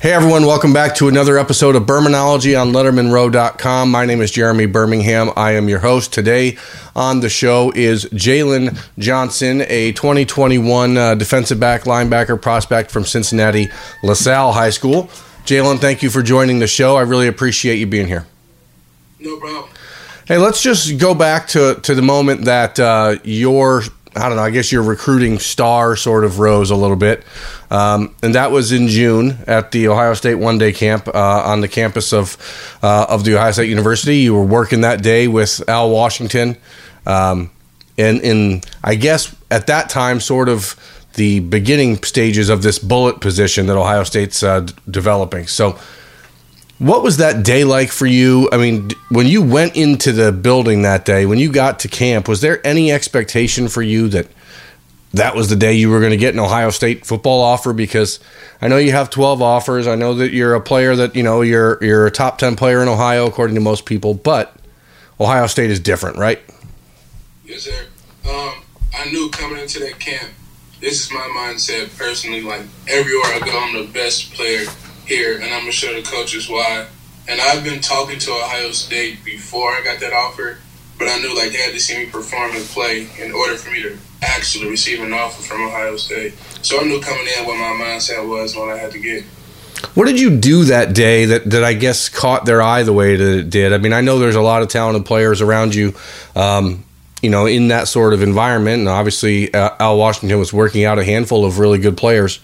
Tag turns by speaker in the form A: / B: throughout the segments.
A: Hey everyone, welcome back to another episode of Bermanology on LettermenRow.com. My name is Jeremy Birmingham. I am your host. Today on the show is Jalen Johnson, a 2021 uh, defensive back linebacker prospect from Cincinnati LaSalle High School. Jalen, thank you for joining the show. I really appreciate you being here.
B: No problem.
A: Hey, let's just go back to, to the moment that uh, your I don't know, I guess your recruiting star sort of rose a little bit. Um, and that was in June at the Ohio State one day camp uh, on the campus of, uh, of the Ohio State University. You were working that day with Al Washington. Um, and in, I guess, at that time, sort of the beginning stages of this bullet position that Ohio State's uh, developing. So, what was that day like for you? I mean, when you went into the building that day, when you got to camp, was there any expectation for you that that was the day you were going to get an Ohio State football offer? Because I know you have 12 offers. I know that you're a player that, you know, you're you're a top 10 player in Ohio according to most people, but Ohio State is different, right?
B: Yes, sir. Um, I knew coming into that camp, this is my mindset personally. Like everywhere I go, I'm the best player here, and I'm gonna show the coaches why. And I've been talking to Ohio State before I got that offer, but I knew like they had to see me perform and play in order for me to actually receive an offer from Ohio State. So I knew coming in what my mindset was what I had to get.
A: What did you do that day that, that I guess caught their eye the way that it did? I mean, I know there's a lot of talented players around you, um, you know, in that sort of environment. And obviously, uh, Al Washington was working out a handful of really good players.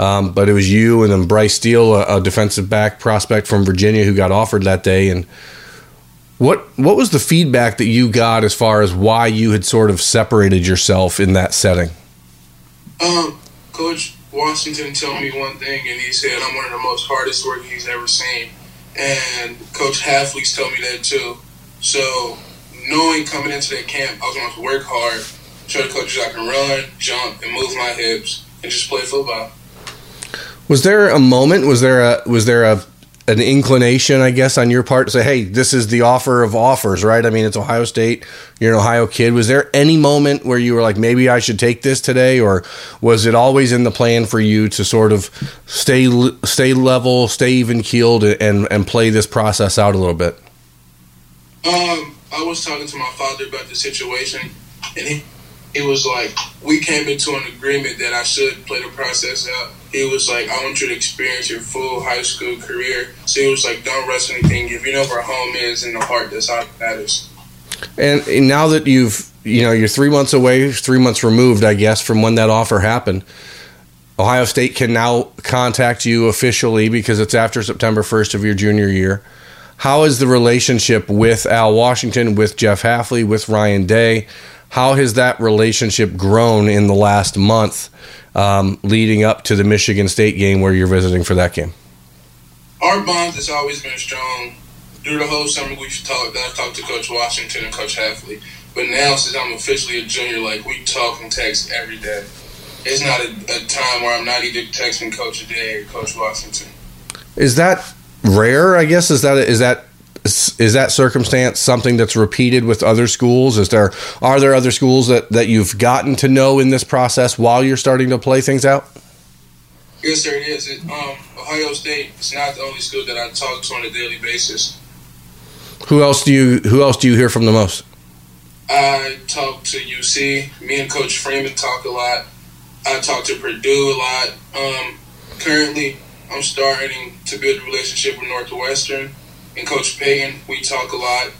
A: Um, but it was you and then Bryce Steele, a, a, defensive back prospect from Virginia, who got offered that day. And what what was the feedback that you got as far as why you had sort of separated yourself in that setting?
B: Um, Coach Washington told me one thing, and he said I'm one of the most hardest working he's ever seen. And Coach Hafley's told me that too. So knowing coming into that camp, I was going to work hard, show the coaches I can run, jump, and move my hips, and just play football.
A: Was there a moment? Was there a was there a an inclination, I guess, on your part to say, "Hey, this is the offer of offers," right? I mean, it's Ohio State. You're an Ohio kid. Was there any moment where you were like, "Maybe I should take this today," or was it always in the plan for you to sort of stay stay level, stay even keeled, and and play this process out a little bit?
B: Um, I was talking to my father about the situation, and he it was like we came into an agreement that I should play the process out. He was like, I want you to experience your full high school career. So he was like, don't rush anything. If you know where home is in the heart, that's all that matters.
A: And, and now that you've, you know, you're three months away, three months removed, I guess, from when that offer happened. Ohio State can now contact you officially because it's after September 1st of your junior year. How is the relationship with Al Washington, with Jeff Hafley, with Ryan Day? How has that relationship grown in the last month um, leading up to the Michigan State game where you're visiting for that game?
B: Our bond has always been strong. Through the whole summer, we've talked. I've talked to Coach Washington and Coach Hafley. But now, since I'm officially a junior, like we talk and text every day. It's not a, a time where I'm not either texting Coach Day or Coach Washington.
A: Is that rare? I guess is that is that is that circumstance something that's repeated with other schools? Is there are there other schools that, that you've gotten to know in this process while you're starting to play things out?
B: Yes, sir. It is. It, um, Ohio State is not the only school that I talk to on a daily basis.
A: Who else do you Who else do you hear from the most?
B: I talk to UC. Me and Coach Freeman talk a lot. I talk to Purdue a lot. Um, currently, I'm starting to build a relationship with Northwestern and Coach Payton, we talk a lot.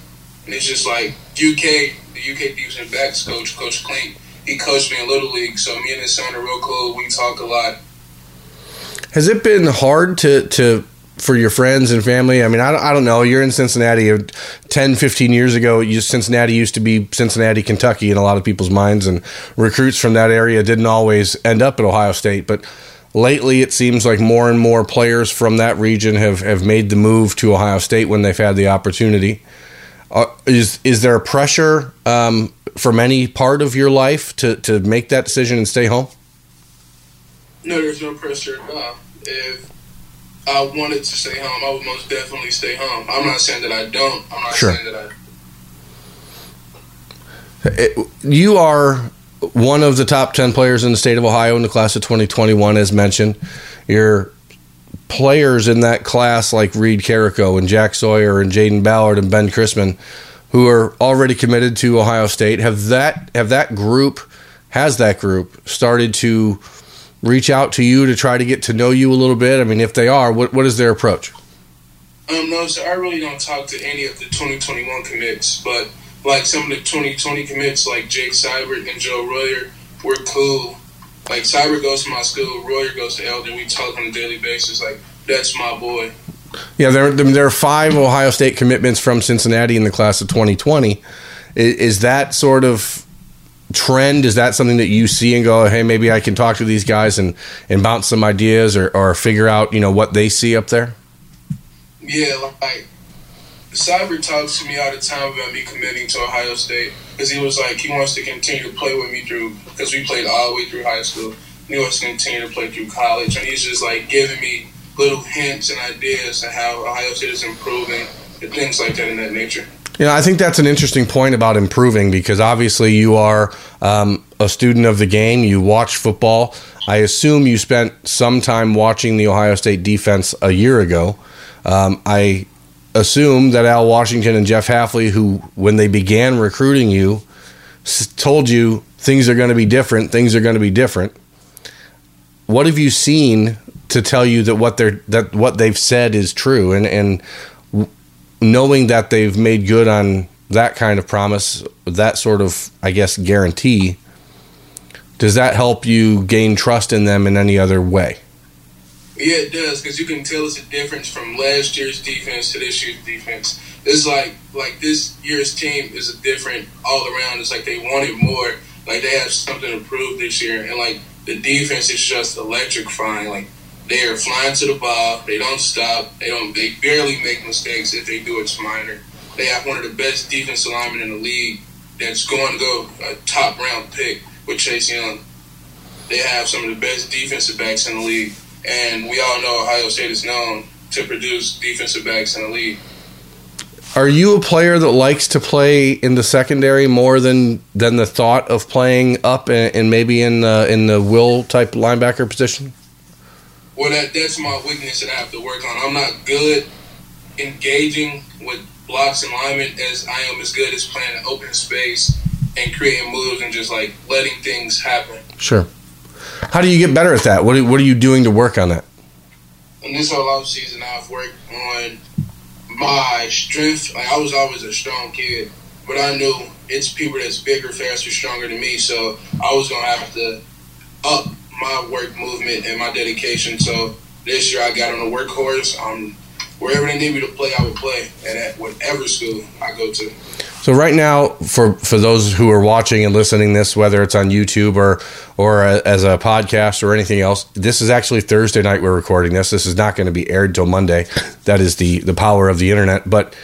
B: And it's just like UK, the UK defensive backs coach, Coach Klink, he coached me in Little League. So me and his son are real close. We talk a lot.
A: Has it been hard to, to for your friends and family? I mean, I don't, I don't know. You're in Cincinnati. 10, 15 years ago, Cincinnati used to be Cincinnati, Kentucky in a lot of people's minds, and recruits from that area didn't always end up at Ohio State. But lately it seems like more and more players from that region have, have made the move to Ohio State when they've had the opportunity. Uh, is is there pressure um, from any part of your life to, to make that decision and stay home?
B: No, there's no pressure at all. If I wanted to stay home, I would most definitely stay home. I'm not saying that I don't. I'm not sure. saying that I.
A: It, you are one of the top 10 players in the state of Ohio in the class of 2021, as mentioned. Your players in that class, like Reid Carrico and Jack Sawyer and Jayden Ballard and Ben Christman, who are already committed to Ohio State, have that have that group has that group started to reach out to you to try to get to know you a little bit? I mean, if they are, what what is their approach?
B: Um, no, so I really don't talk to any of the 2021 commits, but like some of the 2020 commits, like Jake Seibert and Joe Royer, we're cool. Like Seibert goes to my school, Royer goes to Elder. We talk on a daily basis. Like that's my boy.
A: Yeah, there there are five Ohio State commitments from Cincinnati in the class of 2020. Is, is that sort of trend? Is that something that you see and go, hey, maybe I can talk to these guys and, and bounce some ideas or, or figure out, you know, what they see up there?
B: Yeah, like Seibert talks to me all the time about me committing to Ohio State because he was like he wants to continue to play with me through because we played all the way through high school. He wants to continue to play through college, and he's just like giving me little hints and ideas of how Ohio State is improving and things like that in that nature.
A: You know, I think that's an interesting point about improving because obviously you are um, a student of the game. You watch football. I assume you spent some time watching the Ohio State defense a year ago. Um, I assume that Al Washington and Jeff Hafley, who when they began recruiting you, told you things are going to be different. Things are going to be different. What have you seen to tell you that what they're that what they've said is true? And and knowing that they've made good on that kind of promise, that sort of, I guess, guarantee, does that help you gain trust in them in any other way?
B: Yeah, it does because you can tell it's a difference from last year's defense to this year's defense. It's like like this year's team is a different all around. It's like they wanted more. Like they have something to prove this year, and like the defense is just electrifying. Like they are flying to the ball. They don't stop. They don't. They barely make mistakes. If they do, it's minor. They have one of the best defense alignment in the league. That's going to go a top round pick with Chase Young. They have some of the best defensive backs in the league, and we all know Ohio State is known to produce defensive backs in the league.
A: Are you a player that likes to play in the secondary more than than the thought of playing up and, and maybe in the, in the will type linebacker position?
B: well, that that's my weakness that I have to work on. I'm not good engaging with blocks and linemen as I am as good as playing open space and creating moves and just like letting things happen.
A: Sure. How do you get better at that? What are, what are you doing to work on that?
B: In this whole off season, I've worked on my strength. Like I was always a strong kid, but I knew it's people that's bigger, faster, stronger than me. So I was gonna have to up my work movement and my dedication. So this year I got on a workhorse. Um, wherever they need me to play, I would play, and at whatever school I go to.
A: So right now, for for those who are watching and listening this, whether it's on YouTube or or as a podcast or anything else, this is actually Thursday night. We're recording this. This is not going to be aired till Monday. That is the the power of the internet. But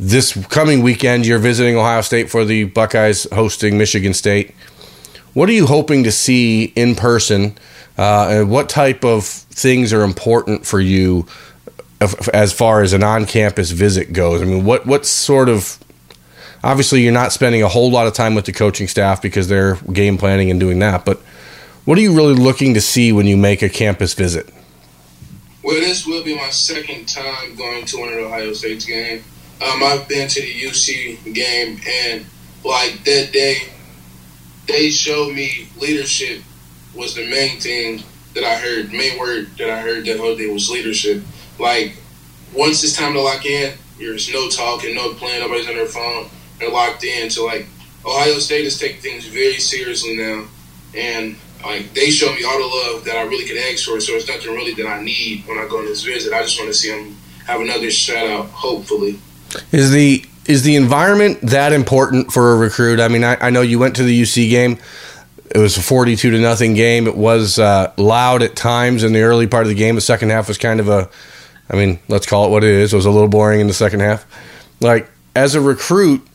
A: this coming weekend, you're visiting Ohio State for the Buckeyes hosting Michigan State. What are you hoping to see in person? Uh, and what type of things are important for you as far as an on-campus visit goes? I mean, what what sort of obviously you're not spending a whole lot of time with the coaching staff because they're game planning and doing that, but what are you really looking to see when you make a campus visit?
B: Well, this will be my second time going to one of the Ohio State's game. Um, I've been to the UC game, and like that day, they showed me leadership was the main thing that I heard. Main word that I heard that whole day was leadership. Like once it's time to lock in, there's no talking, no playing. Nobody's on their phone. They're locked in. So like Ohio State is taking things very seriously now, and like they show me all the love that I really could ask for. So it's nothing really that I need when I go on this visit. I just want to see them have another shout out. Hopefully,
A: is the is the environment that important for a recruit? I mean, I, I know you went to the UC game. it was a 42 to nothing game. It was uh, loud at times in the early part of the game. The second half was kind of a, I mean, let's call it what it is. It was a little boring in the second half. Like, as a recruit,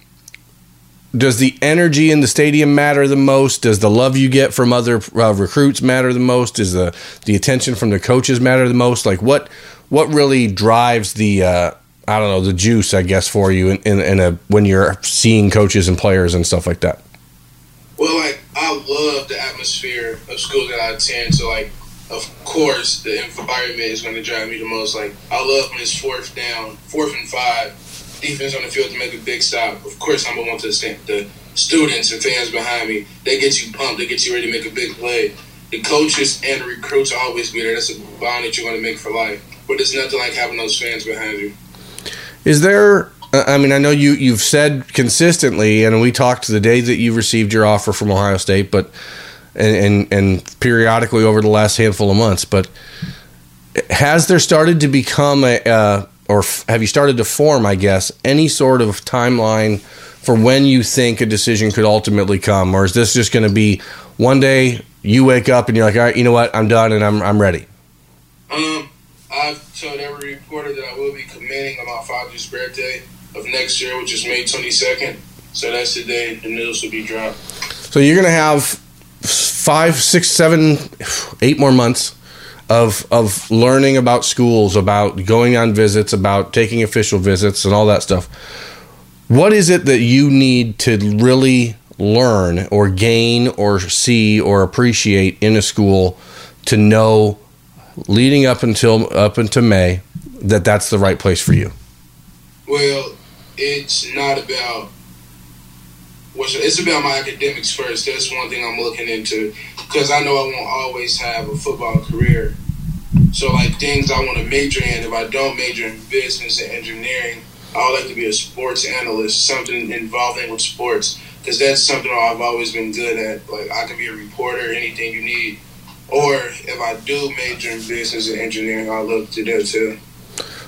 A: does the energy in the stadium matter the most? Does the love you get from other uh, recruits matter the most? Does the the attention from the coaches matter the most? Like what what really drives the uh, I don't know the juice I guess for you in, in, in a when you're seeing coaches and players and stuff like that.
B: Well, like I love the atmosphere of school that I attend. So like, of course, the environment is going to drive me the most. Like I love when it's fourth down, fourth and five defense on the field to make a big stop. Of course, I'm want to stand the students and fans behind me. They get you pumped. They get you ready to make a big play. The coaches and the recruits always be there. That's a bond that you're going to make for life. But there's nothing like having those fans behind you.
A: Is there? I mean, I know you you've said consistently, and we talked the day that you received your offer from Ohio State, but and and, and periodically over the last handful of months, but has there started to become a or f- have you started to form, I guess, any sort of timeline for when you think a decision could ultimately come, or is this just going to be one day you wake up and you're like, all right, you know what, I'm done and I'm I'm ready?
B: Um, I've told every reporter that I will be committing on my father's birthday of next year, which is May 22nd. So that's the day the news will be dropped.
A: So you're going to have five, six, seven, eight more months of of learning about schools, about going on visits, about taking official visits, and all that stuff. What is it that you need to really learn, or gain, or see, or appreciate in a school to know, leading up until up until May, that that's the right place for you?
B: Well, it's not about it's about my academics first. That's one thing I'm looking into because I know I won't always have a football career. So, like things I want to major in, if I don't major in business and engineering, I would like to be a sports analyst, something involving with sports, because that's something I've always been good at. Like I can be a reporter, anything you need. Or if I do major in business and engineering, I'll look to do too.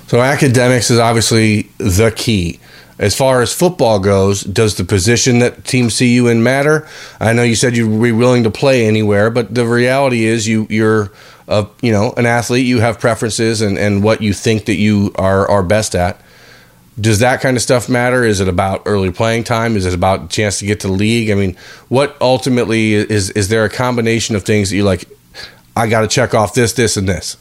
A: So academics is obviously the key. As far as football goes, does the position that teams see you in matter? I know you said you'd be willing to play anywhere, but the reality is you you're a you know an athlete. You have preferences and, and what you think that you are are best at. Does that kind of stuff matter? Is it about early playing time? Is it about chance to get to the league? I mean, what ultimately is is there a combination of things that you like? I got to check off this, this, and this.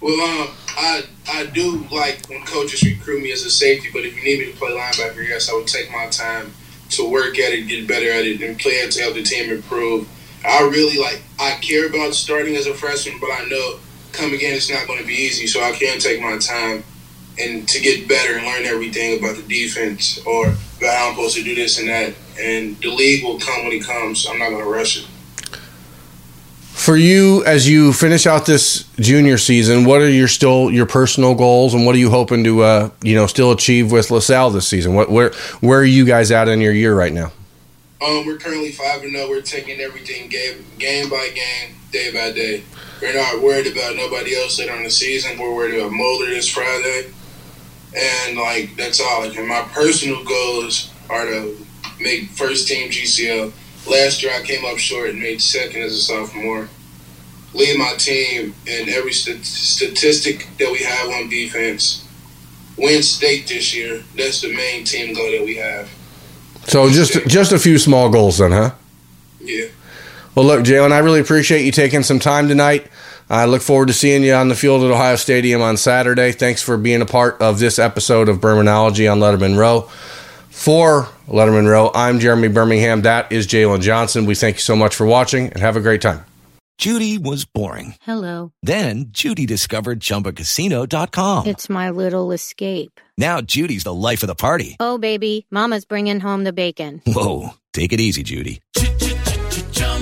B: Well, um, I I do like when coaches recruit me as a safety, but if you need me to play linebacker, yes, I would take my time to work at it, get better at it, and play it to help the team improve. I really like I care about starting as a freshman, but I know coming in it's not going to be easy, so I can take my time and to get better and learn everything about the defense or about how I'm supposed to do this and that. And the league will come when it comes. I'm not going to rush it.
A: For you, as you finish out this junior season, what are your still your personal goals, and what are you hoping to uh, you know still achieve with LaSalle this season? What where where are you guys at in your year right now?
B: Um, we're currently five and zero. We're taking everything game game by game, day by day. We're not worried about nobody else later on the season. We're worried about Moeller this Friday, and like that's all. Like, and my personal goals are to make first team GCL. Last year I came up short and made second as a sophomore. Lead my team in every st- statistic that we have on defense. Win state this year. That's the main team goal that we have.
A: So just just a few small goals then, huh?
B: Yeah.
A: Well, look, Jalen, I really appreciate you taking some time tonight. I look forward to seeing you on the field at Ohio Stadium on Saturday. Thanks for being a part of this episode of Bermanology on Lettermen Row. For Lettermen Row, I'm Jeremy Birmingham. That is Jalen Johnson. We thank you so much for watching and have a great time.
C: Judy was boring.
D: Hello.
C: Then Judy discovered ChumbaCasino.com.
D: It's my little escape.
C: Now Judy's the life of the party.
D: Oh, baby, Mama's bringing home the bacon.
C: Whoa, take it easy, Judy.